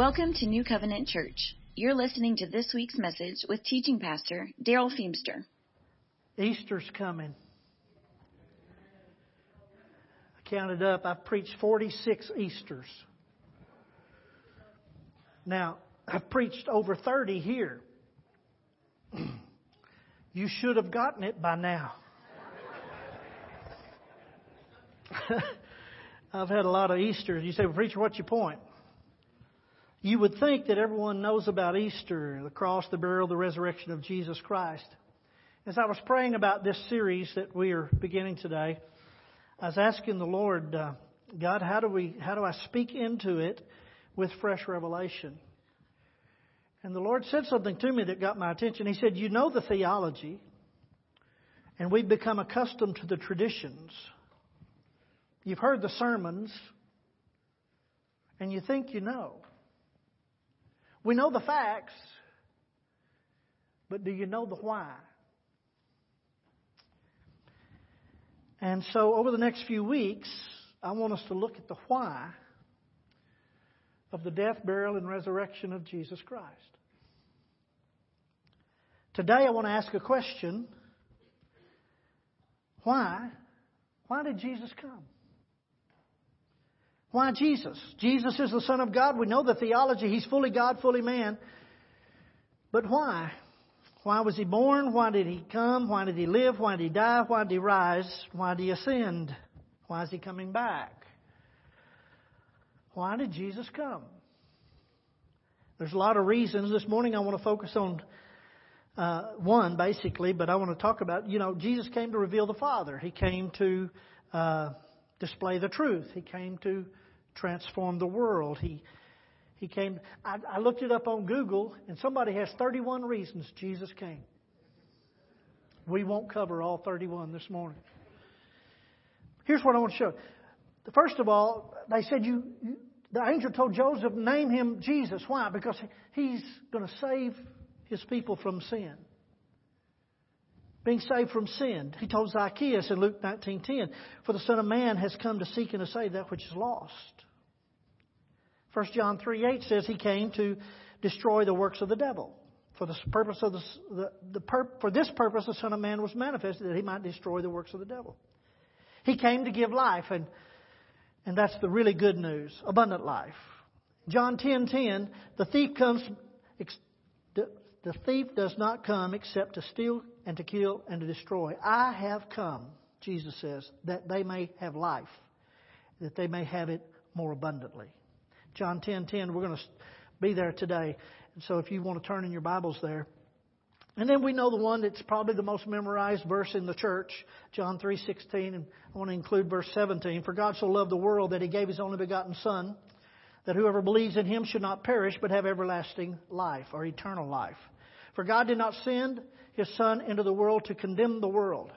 Welcome to New Covenant Church. You're listening to this week's message with teaching pastor Darrell Feemster. Easter's coming. I counted up, I've preached 46 Easters. Now, I've preached over 30 here. You should have gotten it by now. I've had a lot of Easters. You say, well, Preacher, what's your point? You would think that everyone knows about Easter, the cross, the burial, the resurrection of Jesus Christ. As I was praying about this series that we are beginning today, I was asking the Lord, uh, God, how do we, how do I speak into it with fresh revelation? And the Lord said something to me that got my attention. He said, You know the theology, and we've become accustomed to the traditions. You've heard the sermons, and you think you know. We know the facts, but do you know the why? And so, over the next few weeks, I want us to look at the why of the death, burial, and resurrection of Jesus Christ. Today, I want to ask a question why? Why did Jesus come? Why Jesus? Jesus is the Son of God. We know the theology. He's fully God, fully man. But why? Why was he born? Why did he come? Why did he live? Why did he die? Why did he rise? Why did he ascend? Why is he coming back? Why did Jesus come? There's a lot of reasons. This morning I want to focus on uh, one, basically, but I want to talk about, you know, Jesus came to reveal the Father. He came to uh, display the truth. He came to transform the world. He, he came. I, I looked it up on Google, and somebody has 31 reasons Jesus came. We won't cover all 31 this morning. Here's what I want to show. First of all, they said you, you the angel told Joseph, name him Jesus. Why? Because he's going to save his people from sin. Being saved from sin. He told Zacchaeus in Luke 19:10, "For the Son of Man has come to seek and to save that which is lost." 1 John 3:8 says he came to destroy the works of the devil. For purpose of the, the, the pur- for this purpose the Son of Man was manifested that he might destroy the works of the devil. He came to give life, and and that's the really good news, abundant life. John 10:10, the thief comes the thief does not come except to steal and to kill and to destroy. I have come, Jesus says, that they may have life, that they may have it more abundantly. John 10:10, 10, 10, we're going to be there today. And so if you want to turn in your Bibles there, and then we know the one that's probably the most memorized verse in the church, John 3:16, and I want to include verse 17. For God so loved the world that he gave his only begotten son, that whoever believes in him should not perish but have everlasting life or eternal life. For God did not send his son into the world to condemn the world.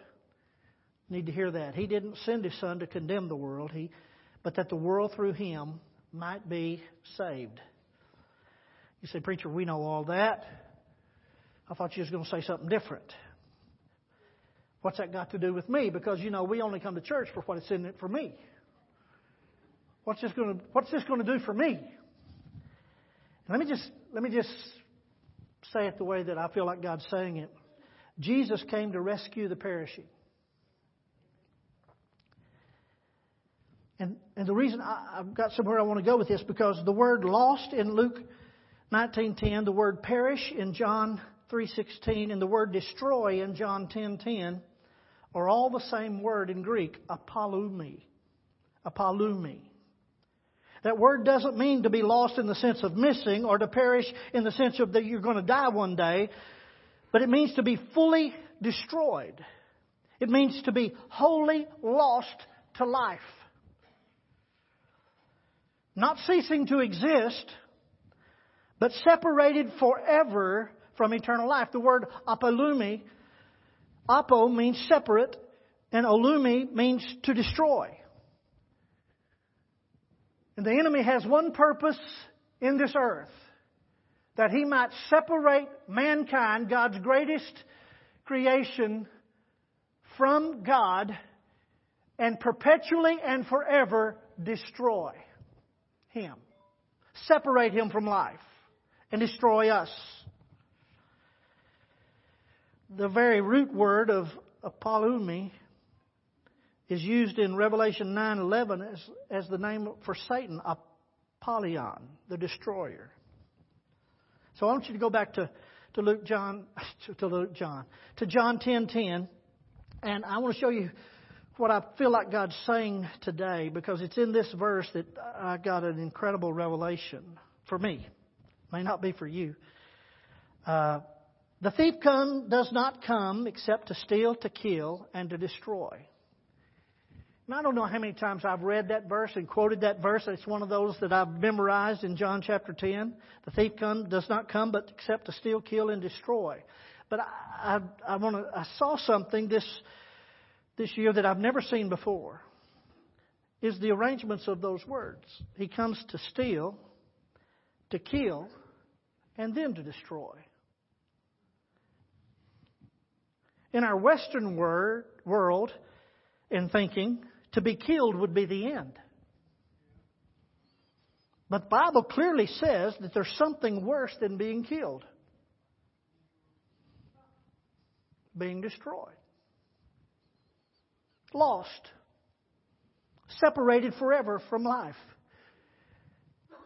need to hear that. He didn't send his son to condemn the world, he but that the world through him might be saved. You say, Preacher, we know all that. I thought you was going to say something different. What's that got to do with me? Because, you know, we only come to church for what it's in it for me. What's this going to, what's this going to do for me? Let me just, let me just say it the way that I feel like God's saying it. Jesus came to rescue the perishing. And, and the reason I, I've got somewhere I want to go with this because the word lost in Luke 19:10, the word perish in John 3:16, and the word destroy in John 10:10 are all the same word in Greek, apolumi. Apolumi. That word doesn't mean to be lost in the sense of missing or to perish in the sense of that you're going to die one day, but it means to be fully destroyed. It means to be wholly lost to life not ceasing to exist, but separated forever from eternal life. The word apolumi, apo means separate, and olumi means to destroy. And the enemy has one purpose in this earth that he might separate mankind, God's greatest creation, from God and perpetually and forever destroy him. separate him from life, and destroy us. The very root word of apollumi is used in Revelation 9:11 as, as the name for Satan, Apollyon, the destroyer. So I want you to go back to, to Luke John to Luke John to John 10:10 and I want to show you what I feel like God's saying today because it's in this verse that I got an incredible revelation for me. May not be for you. Uh, the thief come, does not come except to steal, to kill, and to destroy. And I don't know how many times I've read that verse and quoted that verse. It's one of those that I've memorized in John chapter 10. The thief come, does not come but except to steal, kill, and destroy. But I, I, I, wanna, I saw something this this year that I've never seen before is the arrangements of those words. He comes to steal, to kill, and then to destroy. In our Western word, world and thinking, to be killed would be the end. But the Bible clearly says that there's something worse than being killed being destroyed lost, separated forever from life.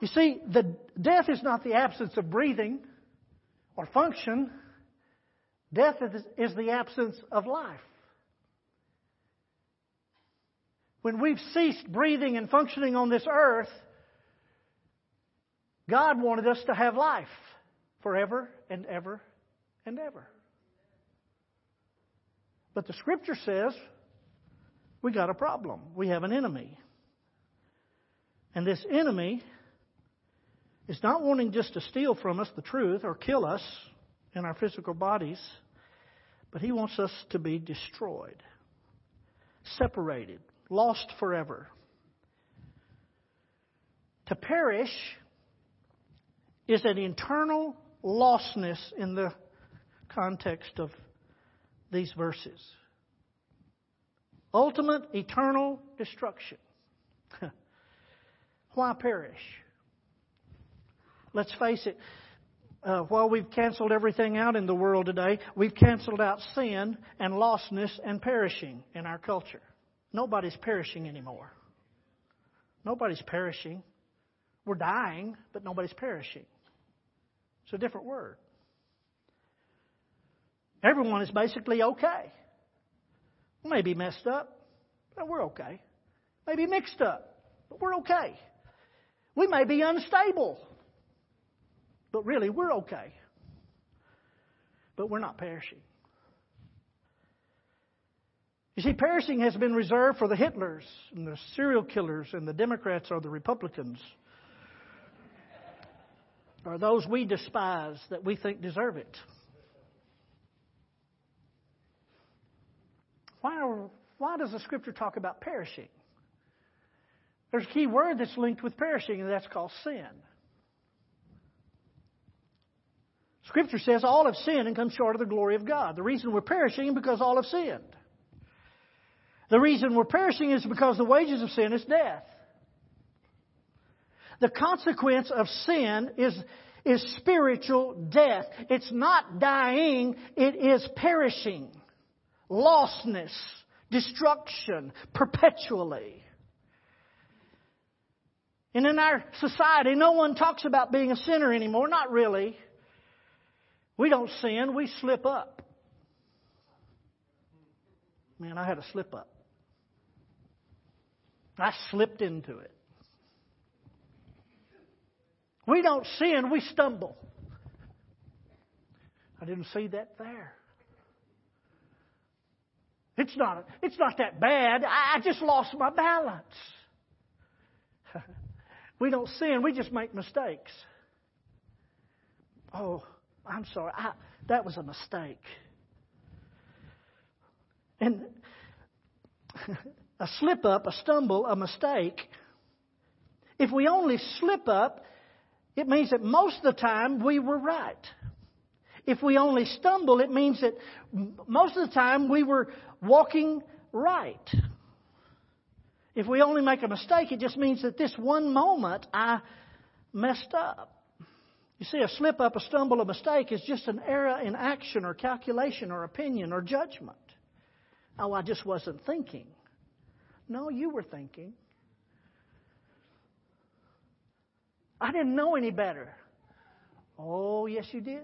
You see, the death is not the absence of breathing or function. Death is the absence of life. When we've ceased breathing and functioning on this earth, God wanted us to have life forever and ever and ever. But the scripture says we got a problem. We have an enemy. And this enemy is not wanting just to steal from us the truth or kill us in our physical bodies, but he wants us to be destroyed, separated, lost forever. To perish is an internal lostness in the context of these verses ultimate eternal destruction. Why perish? Let's face it, uh, while we've canceled everything out in the world today, we've canceled out sin and lostness and perishing in our culture. Nobody's perishing anymore. Nobody's perishing. We're dying, but nobody's perishing. It's a different word. Everyone is basically okay. Maybe messed up, but we're okay. Maybe mixed up, but we're okay. We may be unstable, but really we're okay. But we're not perishing. You see, perishing has been reserved for the Hitlers and the serial killers and the Democrats or the Republicans or those we despise that we think deserve it. Why, why does the scripture talk about perishing? There's a key word that's linked with perishing, and that's called sin. Scripture says all have sinned and come short of the glory of God. The reason we're perishing is because all have sinned. The reason we're perishing is because the wages of sin is death. The consequence of sin is, is spiritual death. It's not dying, it is perishing lostness, destruction, perpetually. And in our society, no one talks about being a sinner anymore. Not really. We don't sin, we slip up. Man, I had a slip up. I slipped into it. We don't sin, we stumble. I didn't see that there. It's not, it's not that bad. I just lost my balance. we don't sin, we just make mistakes. Oh, I'm sorry. I, that was a mistake. And a slip up, a stumble, a mistake, if we only slip up, it means that most of the time we were right. If we only stumble, it means that most of the time we were walking right. If we only make a mistake, it just means that this one moment I messed up. You see, a slip up, a stumble, a mistake is just an error in action or calculation or opinion or judgment. Oh, I just wasn't thinking. No, you were thinking. I didn't know any better. Oh, yes, you did.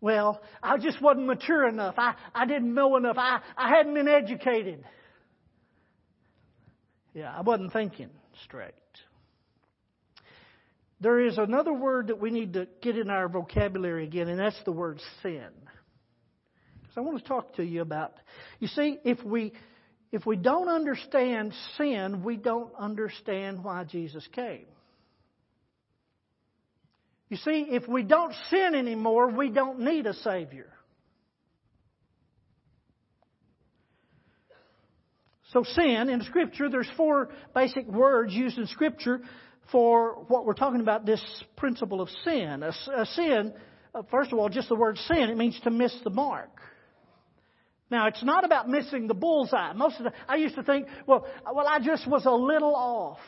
Well, I just wasn't mature enough. I, I didn't know enough. I, I hadn't been educated. Yeah, I wasn't thinking straight. There is another word that we need to get in our vocabulary again, and that's the word sin. I want to talk to you about. You see, if we if we don't understand sin, we don't understand why Jesus came. You see, if we don't sin anymore, we don't need a Savior. So sin in Scripture, there's four basic words used in Scripture for what we're talking about, this principle of sin. A, a sin, uh, first of all, just the word sin, it means to miss the mark. Now, it's not about missing the bullseye. Most of the, I used to think, well, well, I just was a little off.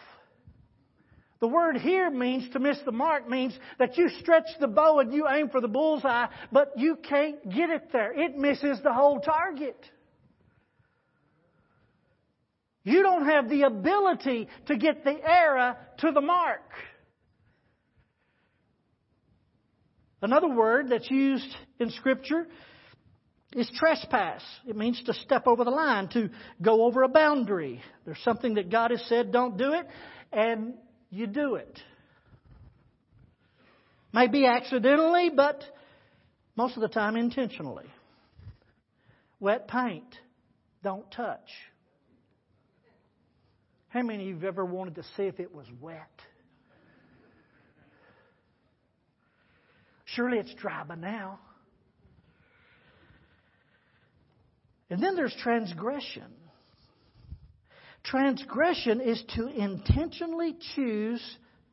The word here means to miss the mark means that you stretch the bow and you aim for the bullseye, but you can't get it there. It misses the whole target. You don't have the ability to get the arrow to the mark. Another word that's used in Scripture is trespass. It means to step over the line, to go over a boundary. There's something that God has said, don't do it, and you do it. Maybe accidentally, but most of the time intentionally. Wet paint, don't touch. How many of you have ever wanted to see if it was wet? Surely it's dry by now. And then there's transgression. Transgression is to intentionally choose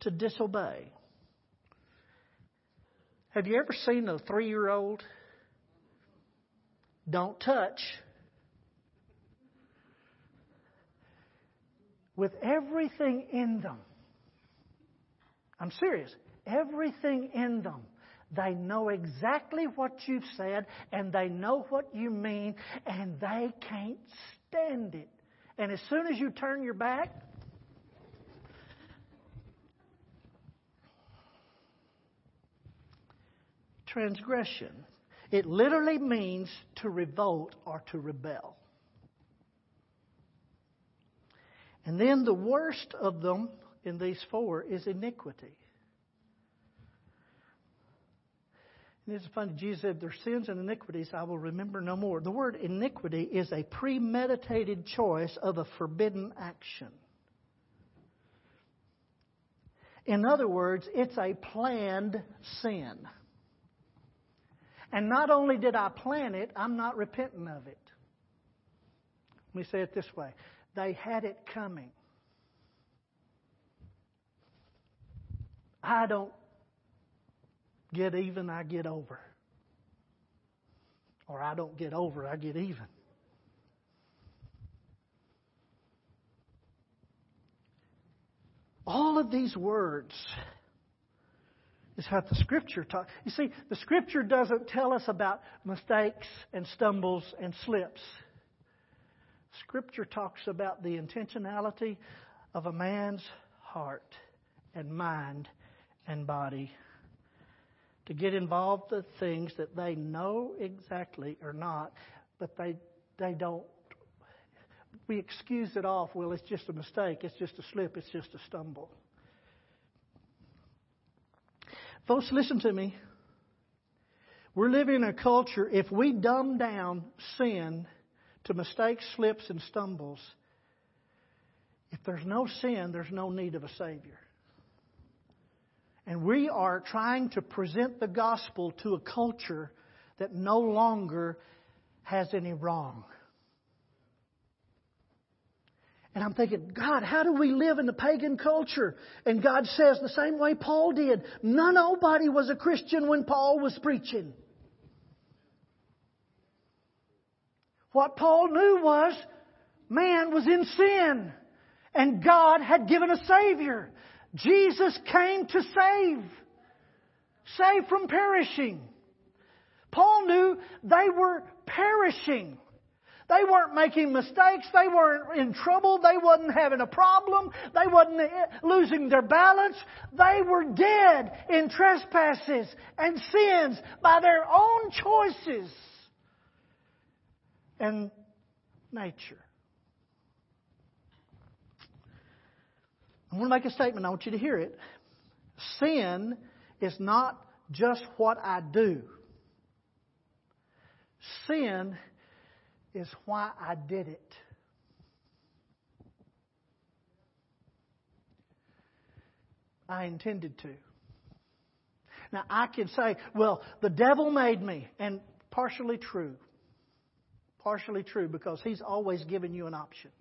to disobey. Have you ever seen a three year old? Don't touch with everything in them. I'm serious. Everything in them. They know exactly what you've said and they know what you mean and they can't stand it. And as soon as you turn your back, transgression. It literally means to revolt or to rebel. And then the worst of them in these four is iniquity. And it's funny, Jesus said, Their sins and iniquities I will remember no more. The word iniquity is a premeditated choice of a forbidden action. In other words, it's a planned sin. And not only did I plan it, I'm not repenting of it. Let me say it this way they had it coming. I don't get even, I get over. Or I don't get over, I get even. All of these words is how the Scripture talks. You see, the Scripture doesn't tell us about mistakes and stumbles and slips. Scripture talks about the intentionality of a man's heart and mind and body to get involved with things that they know exactly or not, but they they don't. We excuse it off. Well, it's just a mistake. It's just a slip. It's just a stumble. Folks, listen to me. We're living in a culture, if we dumb down sin to mistakes, slips, and stumbles, if there's no sin, there's no need of a Savior. And we are trying to present the gospel to a culture that no longer has any wrong. And I'm thinking, God, how do we live in the pagan culture? And God says the same way Paul did. None, nobody was a Christian when Paul was preaching. What Paul knew was man was in sin and God had given a Savior. Jesus came to save. Save from perishing. Paul knew they were perishing. They weren't making mistakes. They weren't in trouble. They wasn't having a problem. They wasn't losing their balance. They were dead in trespasses and sins by their own choices and nature. I want to make a statement. I want you to hear it. Sin is not just what I do. Sin is why I did it. I intended to. Now, I can say, well, the devil made me, and partially true. Partially true because he's always given you an option.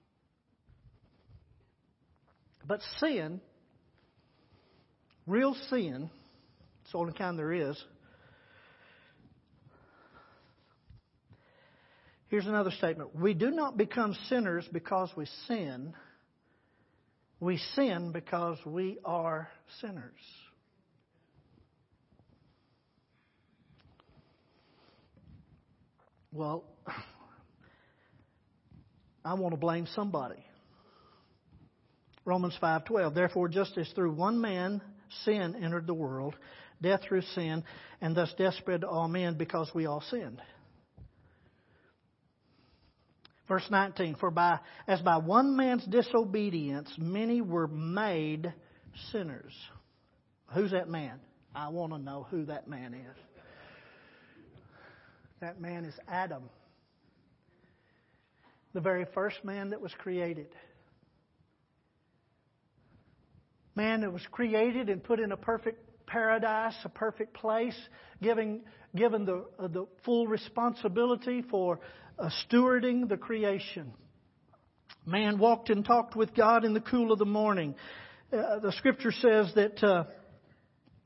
But sin, real sin, it's the only kind there is. Here's another statement. We do not become sinners because we sin. We sin because we are sinners. Well, I want to blame somebody. Romans 5:12 Therefore just as through one man sin entered the world death through sin and thus death spread to all men because we all sinned. Verse 19 For by as by one man's disobedience many were made sinners. Who's that man? I want to know who that man is. That man is Adam. The very first man that was created man that was created and put in a perfect paradise, a perfect place, giving, given the, uh, the full responsibility for uh, stewarding the creation. Man walked and talked with God in the cool of the morning. Uh, the scripture says that uh,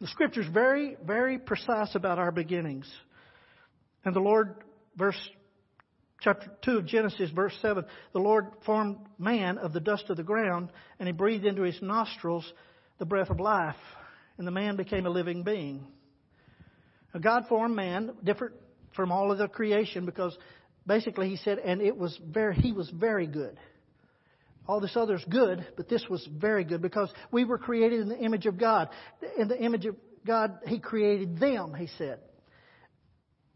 the scripture is very, very precise about our beginnings. And the Lord, verse chapter 2 of Genesis, verse 7, the Lord formed man of the dust of the ground, and he breathed into his nostrils the breath of life, and the man became a living being. Now, God formed man different from all of the creation because basically he said, and it was very, he was very good. All this other is good, but this was very good because we were created in the image of God. In the image of God, he created them, he said.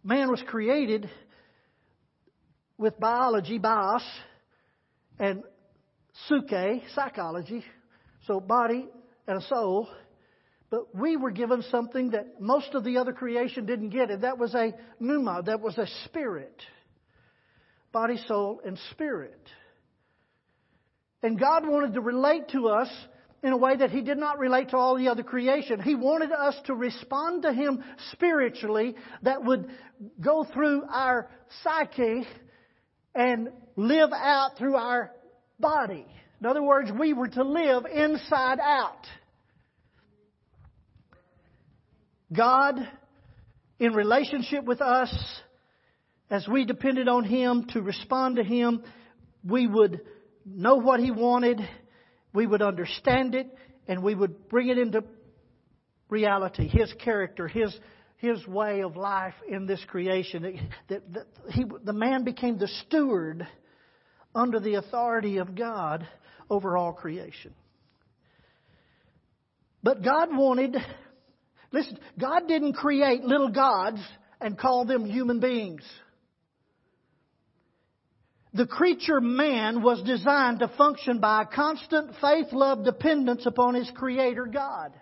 Man was created with biology, bios, and psyche, psychology, so body and a soul. But we were given something that most of the other creation didn't get, and that was a pneuma, that was a spirit. Body, soul, and spirit. And God wanted to relate to us in a way that He did not relate to all the other creation. He wanted us to respond to Him spiritually that would go through our psyche and live out through our body. In other words, we were to live inside out. God, in relationship with us, as we depended on Him to respond to Him, we would know what He wanted, we would understand it, and we would bring it into reality, His character, His his way of life in this creation. That, that, he, the man became the steward under the authority of God over all creation. But God wanted, listen, God didn't create little gods and call them human beings. The creature man was designed to function by a constant faith, love, dependence upon his creator God.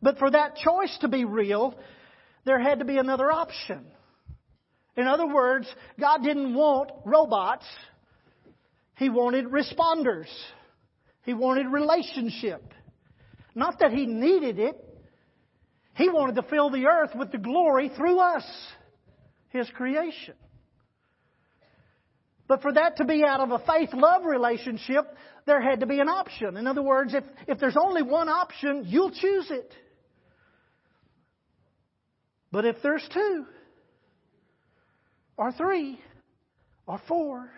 But for that choice to be real, there had to be another option. In other words, God didn't want robots. He wanted responders. He wanted relationship. Not that He needed it. He wanted to fill the earth with the glory through us, His creation. But for that to be out of a faith love relationship, there had to be an option. In other words, if, if there's only one option, you'll choose it. But if there's two, or three, or four,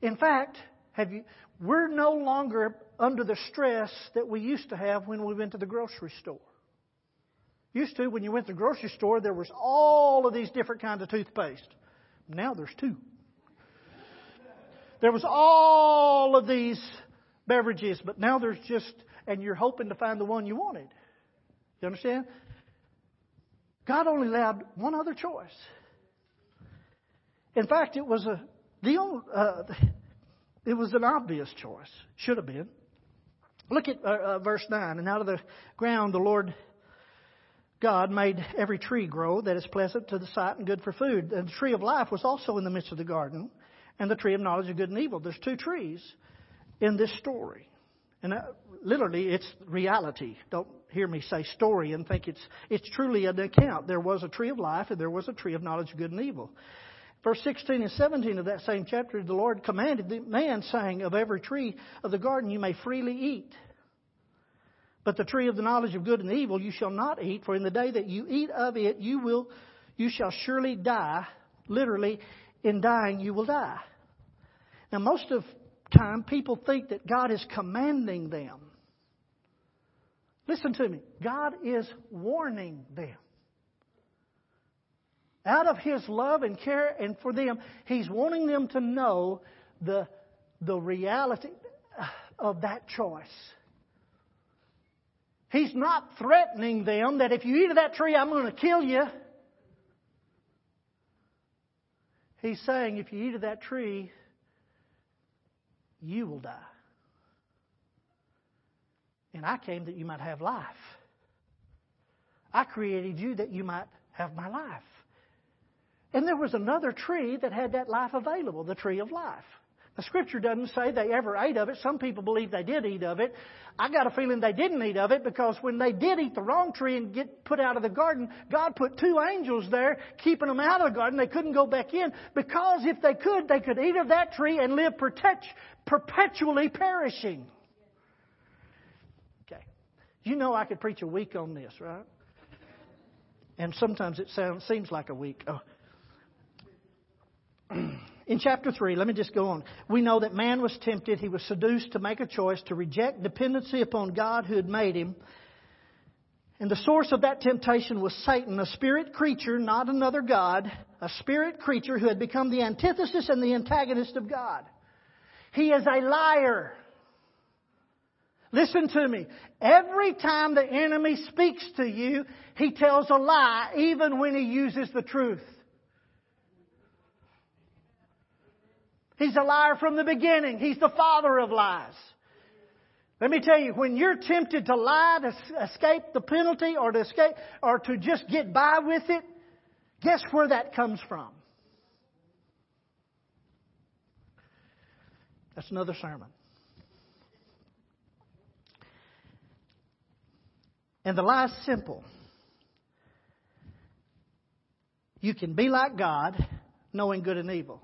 In fact, have you, we're no longer under the stress that we used to have when we went to the grocery store. Used to, when you went to the grocery store, there was all of these different kinds of toothpaste. Now there's two. There was all of these beverages, but now there's just, and you're hoping to find the one you wanted. You understand? God only allowed one other choice. In fact, it was a the only, uh, it was an obvious choice. Should have been. Look at uh, uh, verse nine. And out of the ground the Lord God made every tree grow that is pleasant to the sight and good for food. And the tree of life was also in the midst of the garden, and the tree of knowledge of good and evil. There's two trees in this story. And uh, literally, it's reality. Don't hear me say story and think it's, it's truly an account. There was a tree of life and there was a tree of knowledge of good and evil. Verse 16 and 17 of that same chapter, the Lord commanded the man, saying, Of every tree of the garden you may freely eat. But the tree of the knowledge of good and evil you shall not eat, for in the day that you eat of it, you will, you shall surely die. Literally, in dying, you will die. Now, most of time, people think that God is commanding them. Listen to me. God is warning them. Out of His love and care and for them, He's wanting them to know the, the reality of that choice. He's not threatening them that if you eat of that tree, I'm going to kill you. He's saying if you eat of that tree, you will die. And I came that you might have life. I created you that you might have my life. And there was another tree that had that life available, the tree of life. The scripture doesn't say they ever ate of it. Some people believe they did eat of it. I got a feeling they didn't eat of it because when they did eat the wrong tree and get put out of the garden, God put two angels there keeping them out of the garden. They couldn't go back in because if they could, they could eat of that tree and live perpetually perishing. You know I could preach a week on this, right? And sometimes it sounds, seems like a week. Oh. in chapter 3, let me just go on. We know that man was tempted. He was seduced to make a choice to reject dependency upon God who had made him. And the source of that temptation was Satan, a spirit creature, not another God, a spirit creature who had become the antithesis and the antagonist of God. He is a liar. Listen to me. Every time the enemy speaks to you, he tells a lie, even when he uses the truth. He's a liar from the beginning. He's the father of lies. Let me tell you, when you're tempted to lie to escape the penalty or to escape or to just get by with it, guess where that comes from? That's another sermon. And the lie's simple. You can be like God, knowing good and evil.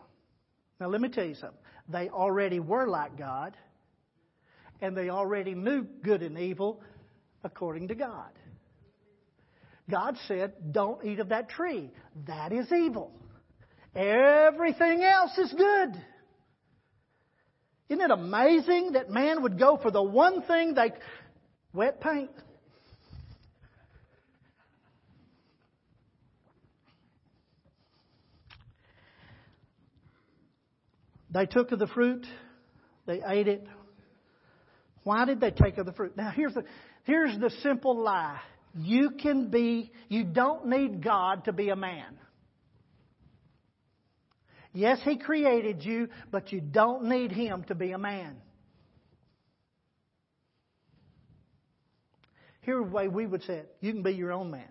Now, let me tell you something. They already were like God, and they already knew good and evil according to God. God said, Don't eat of that tree. That is evil. Everything else is good. Isn't it amazing that man would go for the one thing they wet paint? They took of the fruit, they ate it. Why did they take of the fruit? Now here's the here's the simple lie. You can be you don't need God to be a man. Yes, He created you, but you don't need Him to be a man. Here's the way we would say it you can be your own man.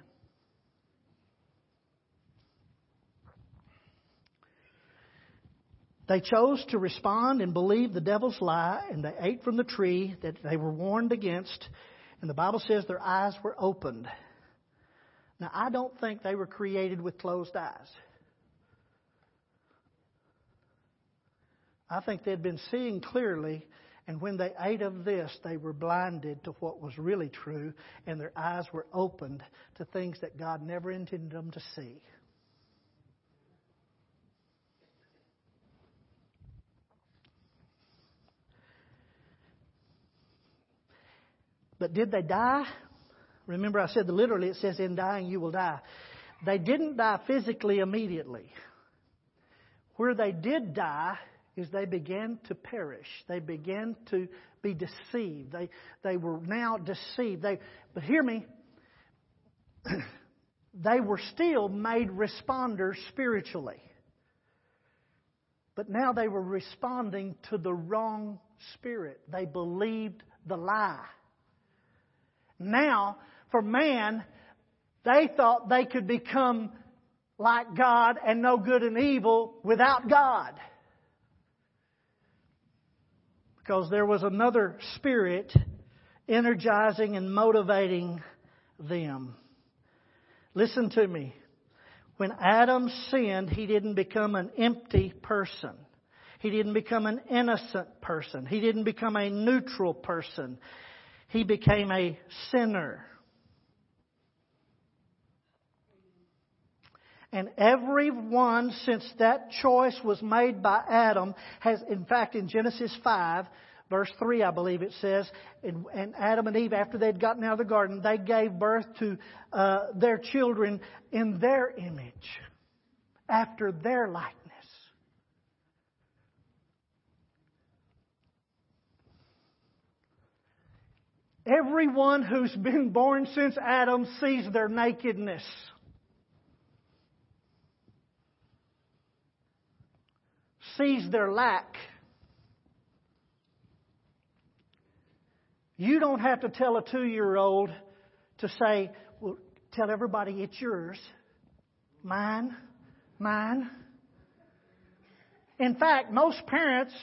They chose to respond and believe the devil's lie, and they ate from the tree that they were warned against. And the Bible says their eyes were opened. Now, I don't think they were created with closed eyes. I think they'd been seeing clearly, and when they ate of this, they were blinded to what was really true, and their eyes were opened to things that God never intended them to see. But did they die? Remember, I said literally it says, In dying you will die. They didn't die physically immediately. Where they did die is they began to perish. They began to be deceived. They, they were now deceived. They, but hear me, they were still made responders spiritually. But now they were responding to the wrong spirit. They believed the lie. Now, for man, they thought they could become like God and know good and evil without God. Because there was another spirit energizing and motivating them. Listen to me. When Adam sinned, he didn't become an empty person. He didn't become an innocent person. He didn't become a neutral person. He became a sinner. And everyone since that choice was made by Adam has, in fact, in Genesis 5, verse 3, I believe it says, and, Adam and Eve, after they'd gotten out of the garden, they gave birth to uh, their children in their image, after their likeness. Everyone who's been born since Adam sees their nakedness. sees their lack. You don't have to tell a two year old to say, well, tell everybody it's yours. Mine, mine. In fact, most parents,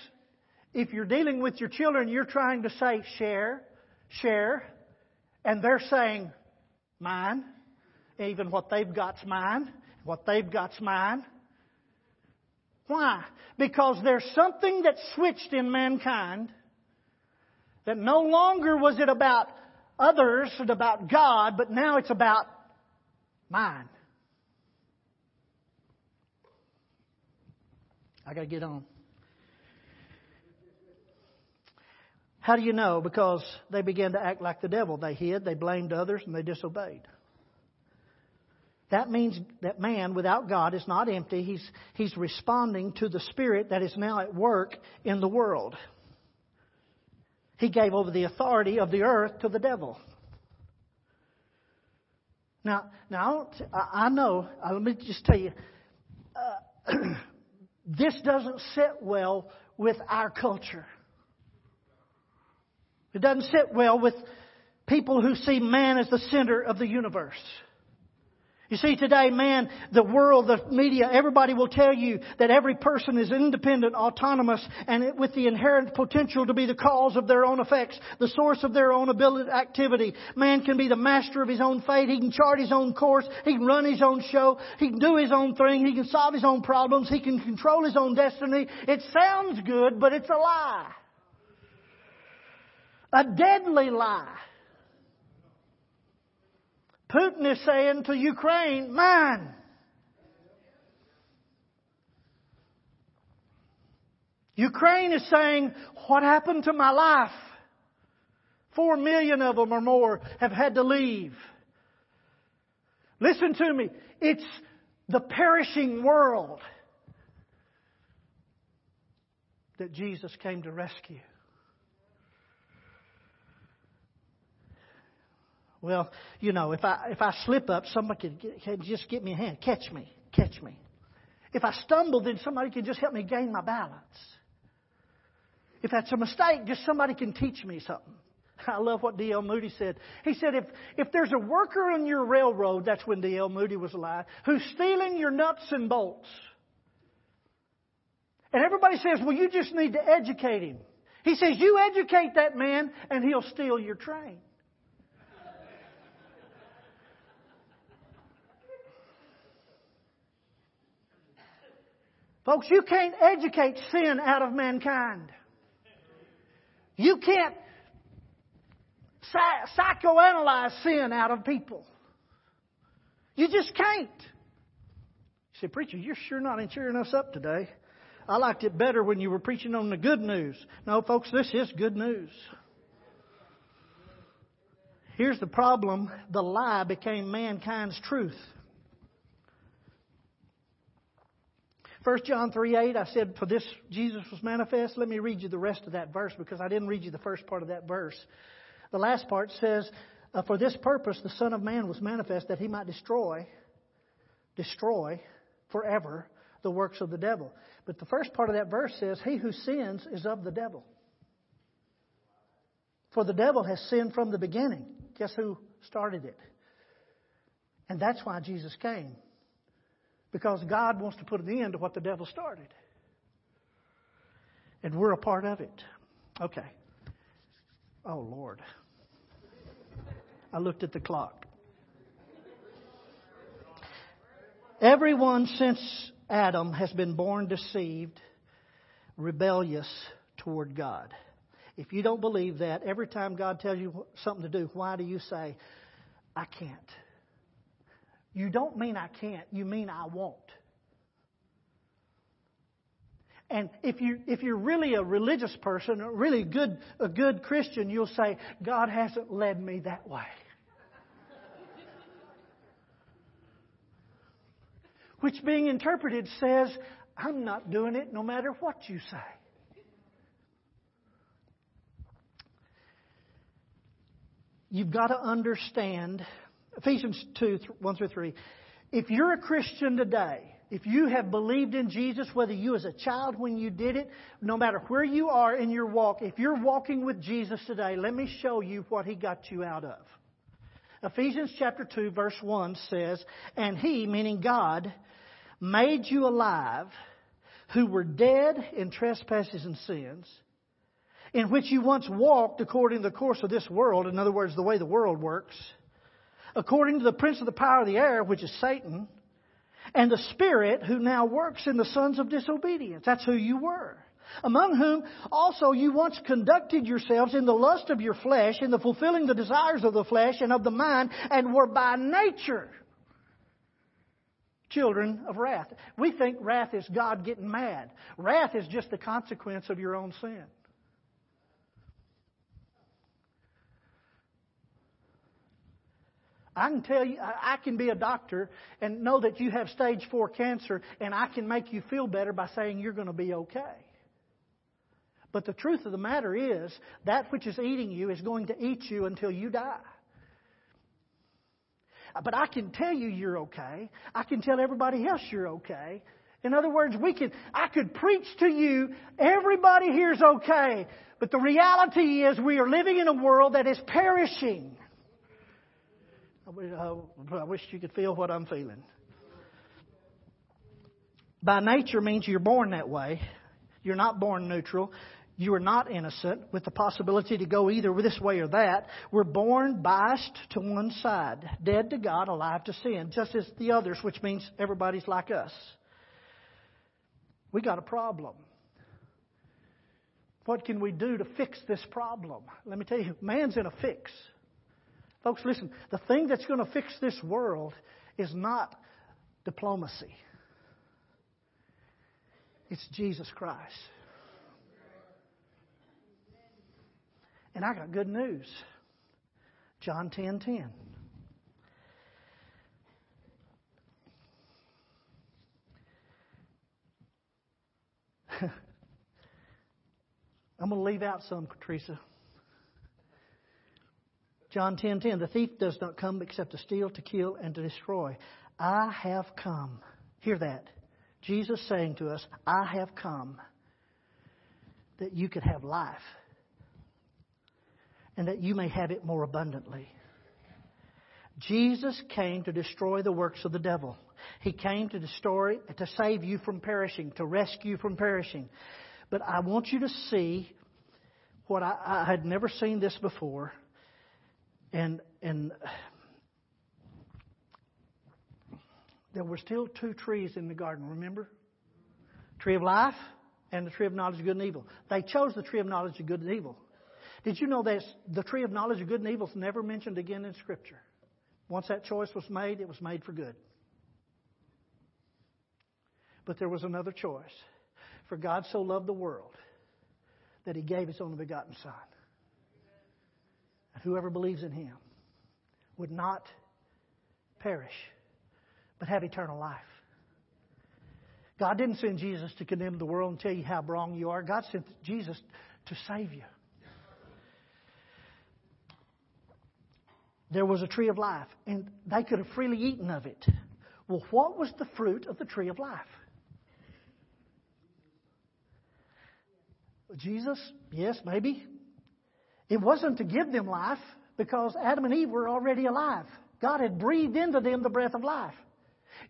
if you're dealing with your children, you're trying to say share, share, and they're saying mine. Even what they've got's mine. What they've got's mine. Why? Because there's something that switched in mankind that no longer was it about others and about God, but now it's about mine. I got to get on. How do you know? Because they began to act like the devil. They hid, they blamed others, and they disobeyed. That means that man without God is not empty. He's, he's responding to the Spirit that is now at work in the world. He gave over the authority of the earth to the devil. Now, now I know, uh, let me just tell you, uh, this doesn't sit well with our culture. It doesn't sit well with people who see man as the center of the universe. You see, today, man, the world, the media, everybody will tell you that every person is independent, autonomous, and with the inherent potential to be the cause of their own effects, the source of their own ability, activity. Man can be the master of his own fate. He can chart his own course. He can run his own show. He can do his own thing. He can solve his own problems. He can control his own destiny. It sounds good, but it's a lie. A deadly lie. Putin is saying to Ukraine, mine. Ukraine is saying, what happened to my life? Four million of them or more have had to leave. Listen to me. It's the perishing world that Jesus came to rescue. Well, you know, if I if I slip up, somebody can, get, could just get me a hand, catch me, catch me. If I stumble, then somebody can just help me gain my balance. If that's a mistake, just somebody can teach me something. I love what D.L. Moody said. He said, if, if there's a worker on your railroad, that's when D.L. Moody was alive, who's stealing your nuts and bolts, and everybody says, well, you just need to educate him. He says, you educate that man, and he'll steal your train. Folks, you can't educate sin out of mankind. You can't psychoanalyze sin out of people. You just can't. You say, Preacher, you're sure not cheering us up today. I liked it better when you were preaching on the good news. No, folks, this is good news. Here's the problem the lie became mankind's truth. 1 John 3 8, I said, For this Jesus was manifest. Let me read you the rest of that verse because I didn't read you the first part of that verse. The last part says, uh, For this purpose the Son of Man was manifest that he might destroy, destroy forever the works of the devil. But the first part of that verse says, He who sins is of the devil. For the devil has sinned from the beginning. Guess who started it? And that's why Jesus came. Because God wants to put an end to what the devil started. And we're a part of it. Okay. Oh, Lord. I looked at the clock. Everyone since Adam has been born deceived, rebellious toward God. If you don't believe that, every time God tells you something to do, why do you say, I can't? You don't mean I can't, you mean I won't. And if you if you're really a religious person, a really good a good Christian, you'll say, God hasn't led me that way. Which being interpreted says, I'm not doing it no matter what you say. You've got to understand Ephesians 2 1 through 3. If you're a Christian today, if you have believed in Jesus, whether you as a child when you did it, no matter where you are in your walk, if you're walking with Jesus today, let me show you what He got you out of. Ephesians chapter 2 verse 1 says, And He, meaning God, made you alive who were dead in trespasses and sins, in which you once walked according to the course of this world, in other words, the way the world works, according to the prince of the power of the air, which is Satan, and the Spirit who now works in the sons of disobedience. That's who you were. Among whom also you once conducted yourselves in the lust of your flesh, in the fulfilling the desires of the flesh and of the mind, and were by nature children of wrath. We think wrath is God getting mad. Wrath is just the consequence of your own sin. I can tell you, I can be a doctor and know that you have stage four cancer, and I can make you feel better by saying you're going to be okay. But the truth of the matter is, that which is eating you is going to eat you until you die. Uh, but I can tell you you're okay. I can tell everybody else you're okay. In other words, we can, I could preach to you, everybody here's okay. But the reality is we are living in a world that is perishing. I wish you could feel what I'm feeling. By nature means you're born that way. You're not born neutral. You are not innocent with the possibility to go either this way or that. We're born biased to one side, dead to God, alive to sin, just as the others, which means everybody's like us. We got a problem. What can we do to fix this problem? Let me tell you, man's in a fix. Folks, listen, the thing that's going to fix this world is not diplomacy, it's Jesus Christ. And I got good news. John 10 10. I'm going to leave out some, Teresa. John 10:10 10, 10, The thief does not come except to steal, to kill and to destroy. I have come. Hear that. Jesus saying to us, I have come that you could have life and that you may have it more abundantly. Jesus came to destroy the works of the devil. He came to destroy, to save you from perishing, to rescue from perishing. But I want you to see what I, I had never seen this before. And, and there were still two trees in the garden, remember? Tree of life and the tree of knowledge of good and evil. They chose the tree of knowledge of good and evil. Did you know that the tree of knowledge of good and evil is never mentioned again in Scripture? Once that choice was made, it was made for good. But there was another choice. For God so loved the world that he gave his only begotten Son. Whoever believes in him would not perish, but have eternal life. God didn't send Jesus to condemn the world and tell you how wrong you are. God sent Jesus to save you. There was a tree of life, and they could have freely eaten of it. Well, what was the fruit of the tree of life? Jesus, yes, maybe. It wasn't to give them life because Adam and Eve were already alive. God had breathed into them the breath of life.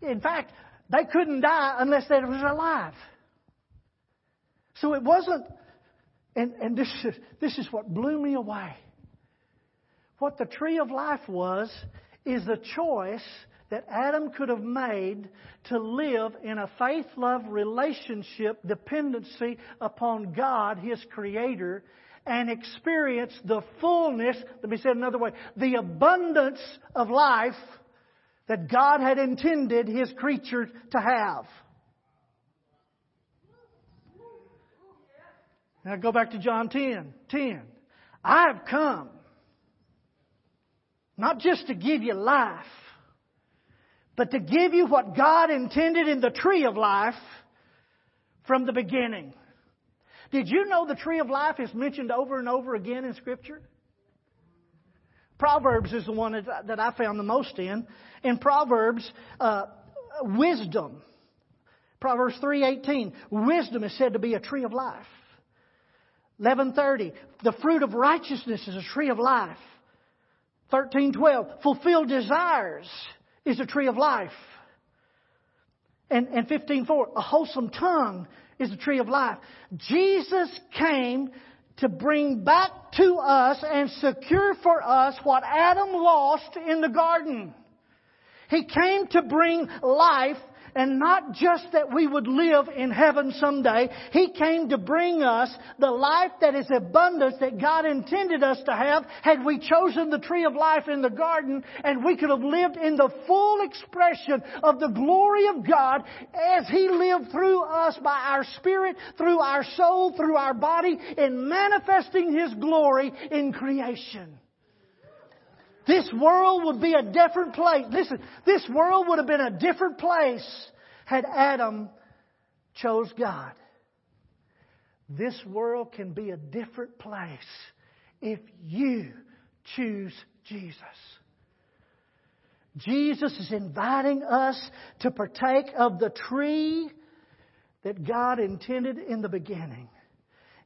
In fact, they couldn't die unless they was alive. So it wasn't, and, and this, is, this is what blew me away. What the tree of life was, is the choice that Adam could have made to live in a faith love relationship dependency upon God, his creator, and experience the fullness, let me say it another way, the abundance of life that God had intended his creature to have. Now go back to John 10. 10. I have come not just to give you life, but to give you what God intended in the tree of life from the beginning. Did you know the tree of life is mentioned over and over again in Scripture? Proverbs is the one that I found the most in. In Proverbs, uh, wisdom. Proverbs 3:18, wisdom is said to be a tree of life. 11:30, the fruit of righteousness is a tree of life. 13:12, fulfilled desires is a tree of life. And, and 15:4, a wholesome tongue is the tree of life. Jesus came to bring back to us and secure for us what Adam lost in the garden. He came to bring life and not just that we would live in heaven someday. He came to bring us the life that is abundance that God intended us to have had we chosen the tree of life in the garden and we could have lived in the full expression of the glory of God as He lived through us by our spirit, through our soul, through our body in manifesting His glory in creation. This world would be a different place. Listen, this world would have been a different place had Adam chose God. This world can be a different place if you choose Jesus. Jesus is inviting us to partake of the tree that God intended in the beginning.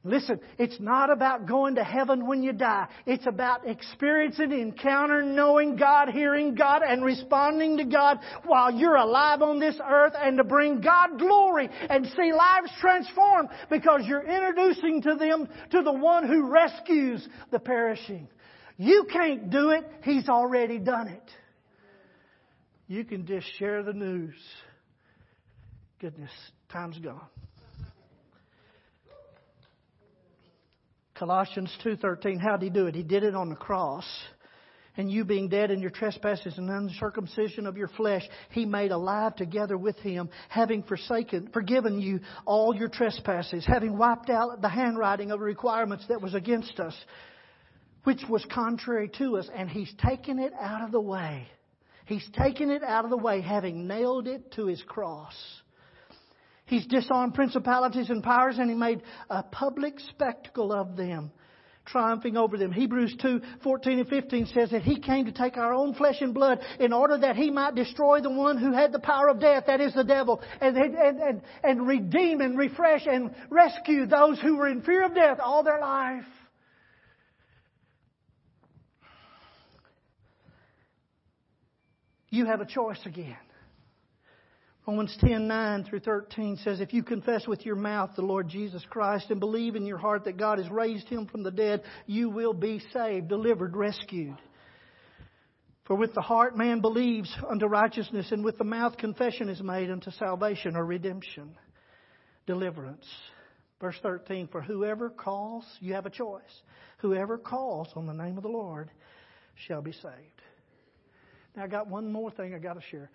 Listen, it's not about going to heaven when you die. It's about experiencing, encounter, knowing God, hearing God, and responding to God while you're alive on this earth and to bring God glory and see lives transformed because you're introducing to them to the one who rescues the perishing. You can't do it. He's already done it. You can just share the news. Goodness, time's gone. Colossians 2:13 how did he do it? He did it on the cross. And you being dead in your trespasses and uncircumcision of your flesh, he made alive together with him, having forsaken, forgiven you all your trespasses, having wiped out the handwriting of requirements that was against us, which was contrary to us, and he's taken it out of the way. He's taken it out of the way, having nailed it to his cross. He's disarmed principalities and powers and he made a public spectacle of them, triumphing over them. Hebrews 2, 14 and 15 says that he came to take our own flesh and blood in order that he might destroy the one who had the power of death, that is the devil, and, and, and, and redeem and refresh and rescue those who were in fear of death all their life. You have a choice again. Romans 10, 9 through 13 says, If you confess with your mouth the Lord Jesus Christ and believe in your heart that God has raised him from the dead, you will be saved, delivered, rescued. For with the heart man believes unto righteousness, and with the mouth confession is made unto salvation or redemption, deliverance. Verse 13, For whoever calls, you have a choice. Whoever calls on the name of the Lord shall be saved. Now I got one more thing I got to share.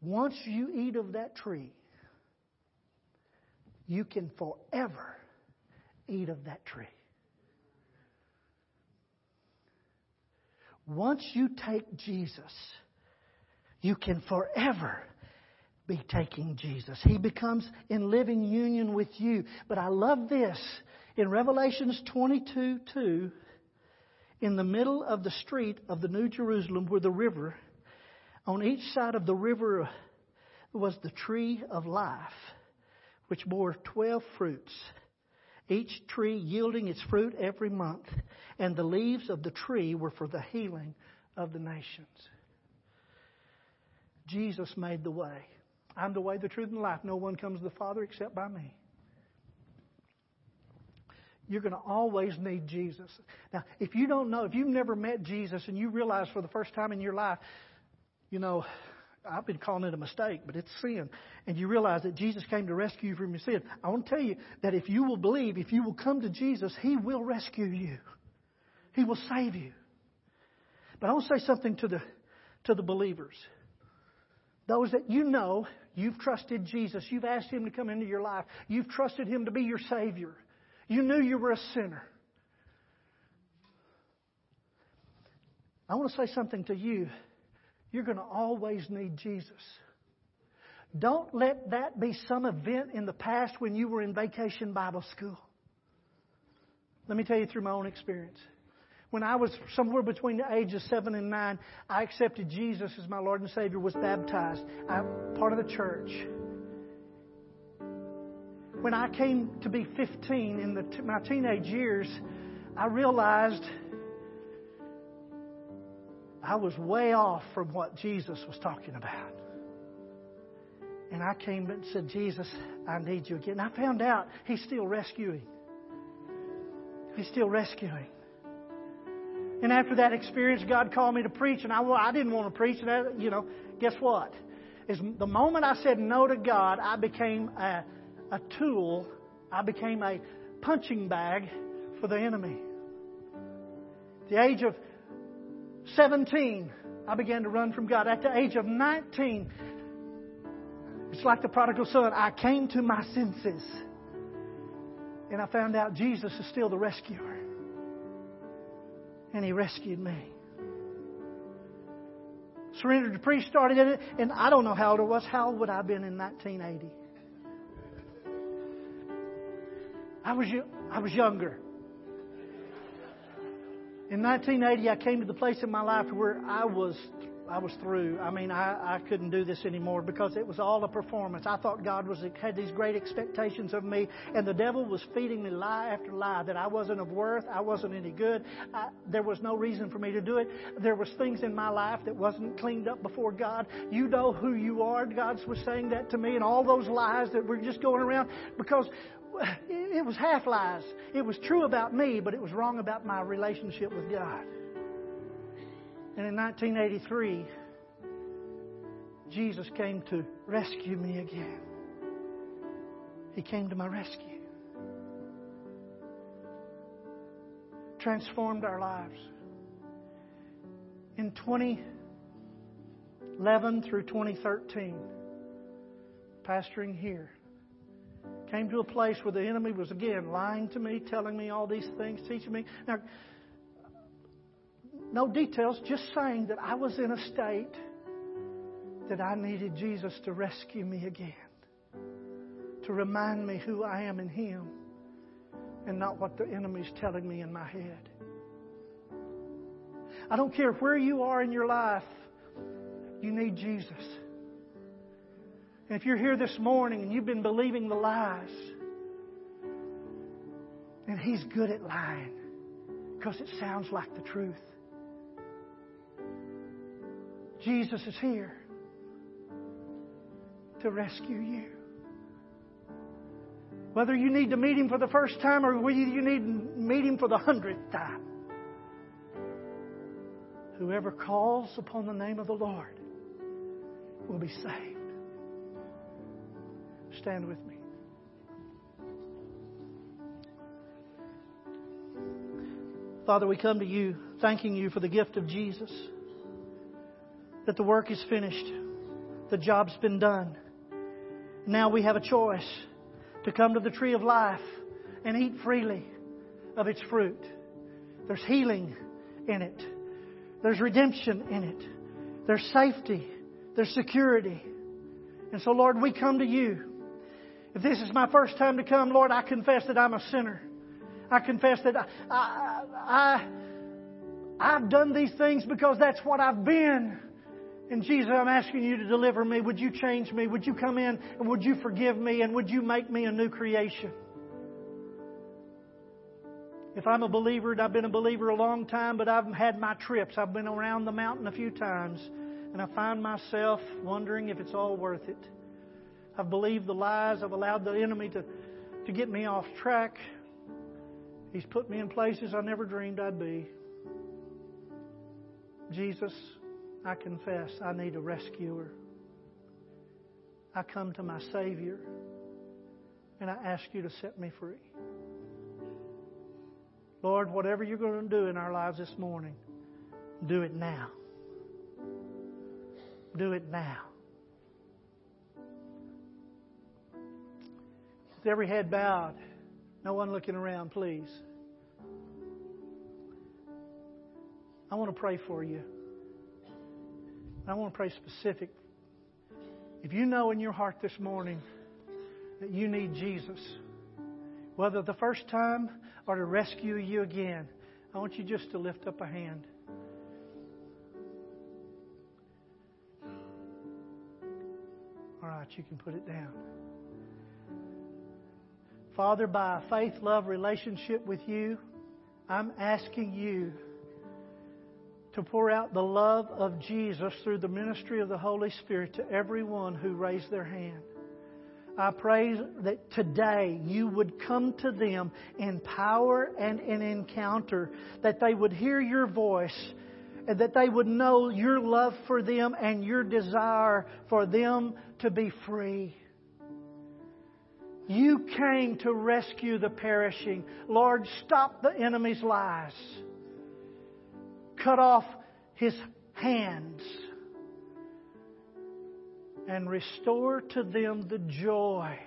Once you eat of that tree, you can forever eat of that tree. Once you take Jesus, you can forever be taking Jesus. He becomes in living union with you. But I love this. In Revelations 22 2, in the middle of the street of the New Jerusalem, where the river, on each side of the river was the tree of life, which bore 12 fruits, each tree yielding its fruit every month, and the leaves of the tree were for the healing of the nations. Jesus made the way. I'm the way, the truth, and the life. No one comes to the Father except by me. You're going to always need Jesus. Now, if you don't know, if you've never met Jesus and you realize for the first time in your life, you know, I've been calling it a mistake, but it's sin. And you realize that Jesus came to rescue you from your sin. I want to tell you that if you will believe, if you will come to Jesus, He will rescue you. He will save you. But I want to say something to the, to the believers. Those that you know, you've trusted Jesus. You've asked Him to come into your life. You've trusted Him to be your Savior. You knew you were a sinner. I want to say something to you. You're going to always need Jesus. Don't let that be some event in the past when you were in vacation Bible school. Let me tell you through my own experience. When I was somewhere between the ages seven and nine, I accepted Jesus as my Lord and Savior, was baptized. I'm part of the church when I came to be 15 in the, my teenage years, I realized I was way off from what Jesus was talking about. And I came and said, Jesus, I need you again. And I found out He's still rescuing. He's still rescuing. And after that experience, God called me to preach, and I, I didn't want to preach. And I, you know, guess what? Is the moment I said no to God, I became a a tool, I became a punching bag for the enemy. The age of 17, I began to run from God. At the age of 19, it's like the prodigal son. I came to my senses. And I found out Jesus is still the rescuer. And he rescued me. Surrendered to priest, started it, and I don't know how old I was. How old would I have been in 1980? I was, I was younger. In 1980, I came to the place in my life where I was, I was through. I mean, I, I couldn't do this anymore because it was all a performance. I thought God was had these great expectations of me, and the devil was feeding me lie after lie that I wasn't of worth, I wasn't any good. I, there was no reason for me to do it. There was things in my life that wasn't cleaned up before God. You know who you are. God was saying that to me, and all those lies that were just going around because it was half lies. It was true about me, but it was wrong about my relationship with God. And in 1983, Jesus came to rescue me again. He came to my rescue. Transformed our lives. In 2011 through 2013, pastoring here, Came to a place where the enemy was again lying to me, telling me all these things, teaching me. Now, no details, just saying that I was in a state that I needed Jesus to rescue me again, to remind me who I am in Him and not what the enemy's telling me in my head. I don't care where you are in your life, you need Jesus. And if you're here this morning and you've been believing the lies, and He's good at lying because it sounds like the truth. Jesus is here to rescue you. Whether you need to meet Him for the first time or whether you need to meet Him for the hundredth time. Whoever calls upon the name of the Lord will be saved. Stand with me. Father, we come to you thanking you for the gift of Jesus, that the work is finished, the job's been done. Now we have a choice to come to the tree of life and eat freely of its fruit. There's healing in it. There's redemption in it. There's safety. There's security. And so, Lord, we come to you. If this is my first time to come, Lord, I confess that I'm a sinner. I confess that I, I, I, I've done these things because that's what I've been. And Jesus, I'm asking you to deliver me. Would you change me? Would you come in and would you forgive me and would you make me a new creation? If I'm a believer, and I've been a believer a long time, but I've had my trips. I've been around the mountain a few times, and I find myself wondering if it's all worth it. I've believed the lies. I've allowed the enemy to, to get me off track. He's put me in places I never dreamed I'd be. Jesus, I confess I need a rescuer. I come to my Savior and I ask you to set me free. Lord, whatever you're going to do in our lives this morning, do it now. Do it now. With every head bowed, no one looking around, please. I want to pray for you. I want to pray specific. If you know in your heart this morning that you need Jesus, whether the first time or to rescue you again, I want you just to lift up a hand. All right, you can put it down. Father, by a faith love relationship with you, I'm asking you to pour out the love of Jesus through the ministry of the Holy Spirit to everyone who raised their hand. I pray that today you would come to them in power and in encounter, that they would hear your voice, and that they would know your love for them and your desire for them to be free. You came to rescue the perishing. Lord, stop the enemy's lies cut off his hands and restore to them the joy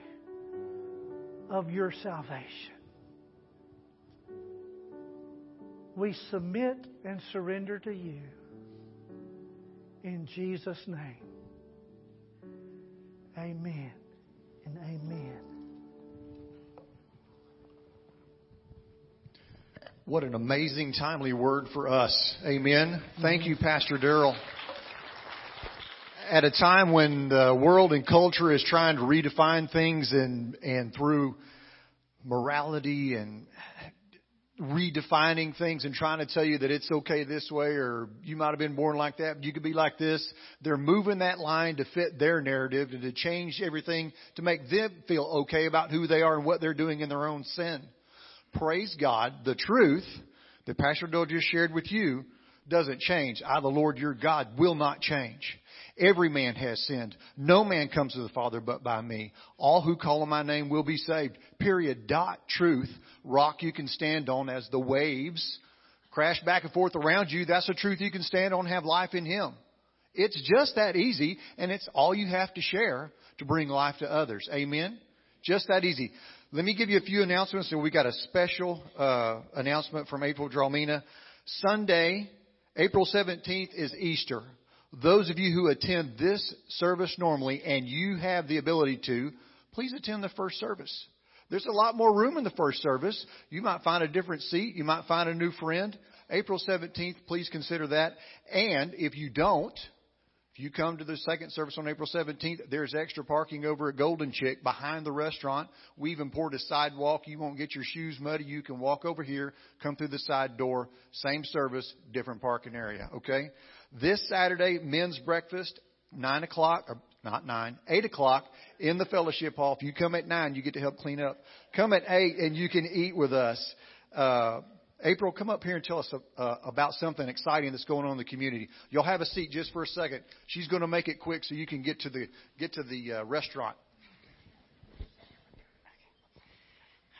of your salvation. We submit and surrender to you in Jesus' name. Amen and amen. What an amazing, timely word for us. Amen. Thank you, Pastor Darrell. At a time when the world and culture is trying to redefine things and, and through morality and redefining things and trying to tell you that it's okay this way or you might have been born like that, but you could be like this. They're moving that line to fit their narrative and to change everything to make them feel okay about who they are and what they're doing in their own sin praise God, the truth that Pastor Doe just shared with you doesn't change. I, the Lord your God, will not change. Every man has sinned. No man comes to the Father but by me. All who call on my name will be saved. Period. Dot. Truth. Rock you can stand on as the waves crash back and forth around you. That's the truth you can stand on and have life in Him. It's just that easy, and it's all you have to share to bring life to others. Amen? Just that easy. Let me give you a few announcements. And we got a special uh, announcement from April Dramina. Sunday, April 17th is Easter. Those of you who attend this service normally and you have the ability to, please attend the first service. There's a lot more room in the first service. You might find a different seat. You might find a new friend. April 17th, please consider that. And if you don't, you come to the second service on April 17th, there's extra parking over at Golden Chick behind the restaurant. We've imported a sidewalk. You won't get your shoes muddy. You can walk over here, come through the side door, same service, different parking area. Okay? This Saturday, men's breakfast, 9 o'clock, or not 9, 8 o'clock in the fellowship hall. If you come at 9, you get to help clean up. Come at 8 and you can eat with us. Uh, April, come up here and tell us uh, about something exciting that's going on in the community. You'll have a seat just for a second. She's going to make it quick so you can get to the get to the uh, restaurant.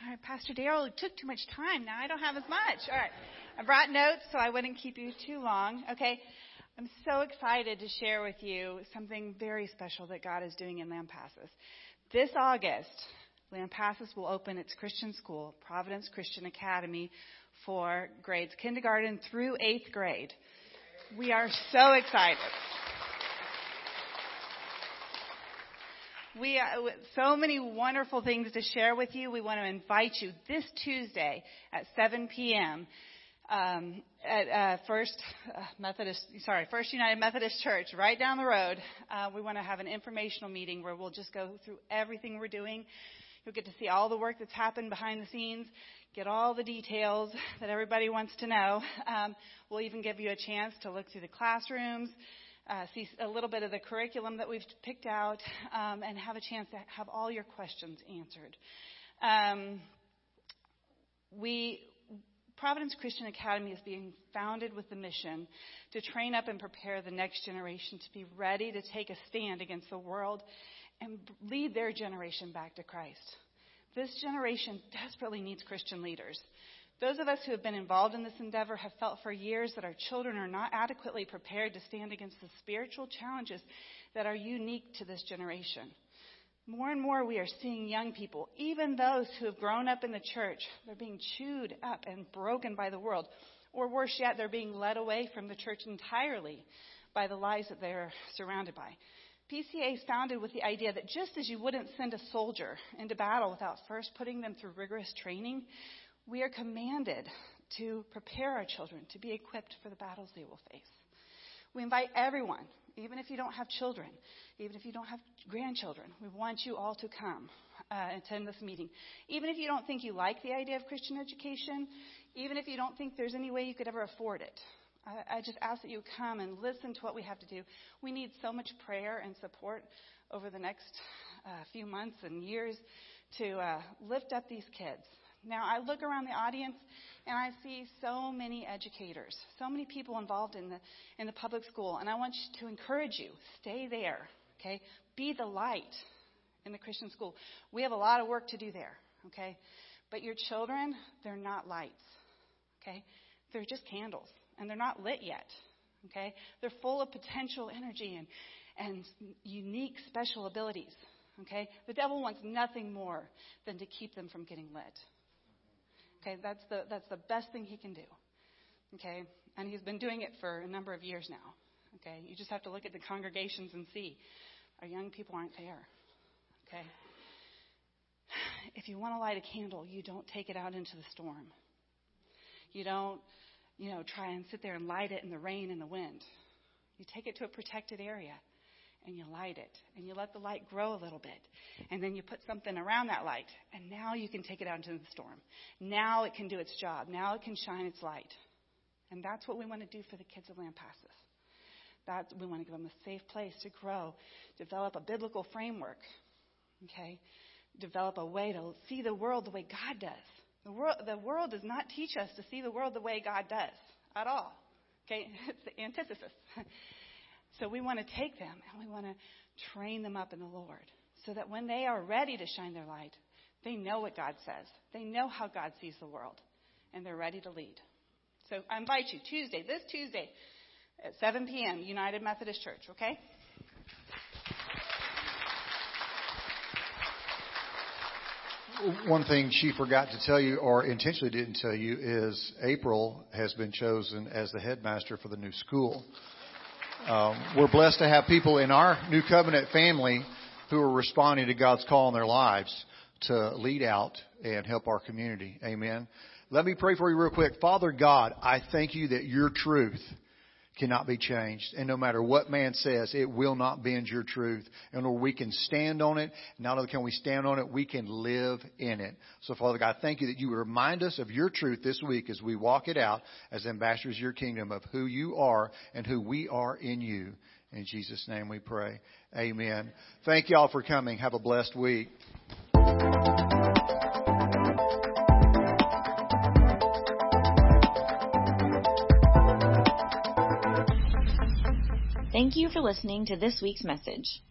All right, Pastor it took too much time. Now I don't have as much. All right, I brought notes so I wouldn't keep you too long. Okay, I'm so excited to share with you something very special that God is doing in Lampasas. This August, Lampasas will open its Christian school, Providence Christian Academy, for grades kindergarten through eighth grade. We are so excited. We have so many wonderful things to share with you. We want to invite you this Tuesday at 7 p.m. Um, at uh, First uh, Methodist, sorry, First United Methodist Church, right down the road. Uh, we want to have an informational meeting where we'll just go through everything we're doing. You'll get to see all the work that's happened behind the scenes, get all the details that everybody wants to know. Um, we'll even give you a chance to look through the classrooms uh, see a little bit of the curriculum that we've picked out, um, and have a chance to have all your questions answered. Um, we Providence Christian Academy is being founded with the mission to train up and prepare the next generation to be ready to take a stand against the world and lead their generation back to Christ. This generation desperately needs Christian leaders. Those of us who have been involved in this endeavor have felt for years that our children are not adequately prepared to stand against the spiritual challenges that are unique to this generation. More and more, we are seeing young people, even those who have grown up in the church, they're being chewed up and broken by the world. Or worse yet, they're being led away from the church entirely by the lies that they're surrounded by. PCA is founded with the idea that just as you wouldn't send a soldier into battle without first putting them through rigorous training, we are commanded to prepare our children to be equipped for the battles they will face. We invite everyone, even if you don't have children, even if you don't have grandchildren, we want you all to come uh, attend this meeting. Even if you don't think you like the idea of Christian education, even if you don't think there's any way you could ever afford it, I, I just ask that you come and listen to what we have to do. We need so much prayer and support over the next uh, few months and years to uh, lift up these kids now, I look around the audience and I see so many educators, so many people involved in the, in the public school, and I want to encourage you stay there, okay? Be the light in the Christian school. We have a lot of work to do there, okay? But your children, they're not lights, okay? They're just candles, and they're not lit yet, okay? They're full of potential energy and, and unique special abilities, okay? The devil wants nothing more than to keep them from getting lit. Okay, that's the, that's the best thing he can do. Okay, and he's been doing it for a number of years now. Okay, you just have to look at the congregations and see our young people aren't there. Okay, if you want to light a candle, you don't take it out into the storm. You don't, you know, try and sit there and light it in the rain and the wind. You take it to a protected area and you light it and you let the light grow a little bit and then you put something around that light and now you can take it out into the storm. Now it can do its job. Now it can shine its light. And that's what we want to do for the kids of Lampasas. That we want to give them a safe place to grow, develop a biblical framework, okay? Develop a way to see the world the way God does. The world, the world does not teach us to see the world the way God does at all. Okay, it's the antithesis. So we want to take them and we want to train them up in the Lord so that when they are ready to shine their light, they know what God says. They know how God sees the world and they're ready to lead. So I invite you Tuesday, this Tuesday at 7 p.m., United Methodist Church, okay? One thing she forgot to tell you, or intentionally didn't tell you, is April has been chosen as the headmaster for the new school. Um, we're blessed to have people in our new covenant family who are responding to God's call in their lives to lead out and help our community. Amen. Let me pray for you real quick. Father God, I thank you that your truth cannot be changed. And no matter what man says, it will not bend your truth. And Lord, we can stand on it. Not only can we stand on it, we can live in it. So Father God, thank you that you would remind us of your truth this week as we walk it out as ambassadors of your kingdom of who you are and who we are in you. In Jesus' name we pray. Amen. Thank you all for coming. Have a blessed week. Thank you for listening to this week's message.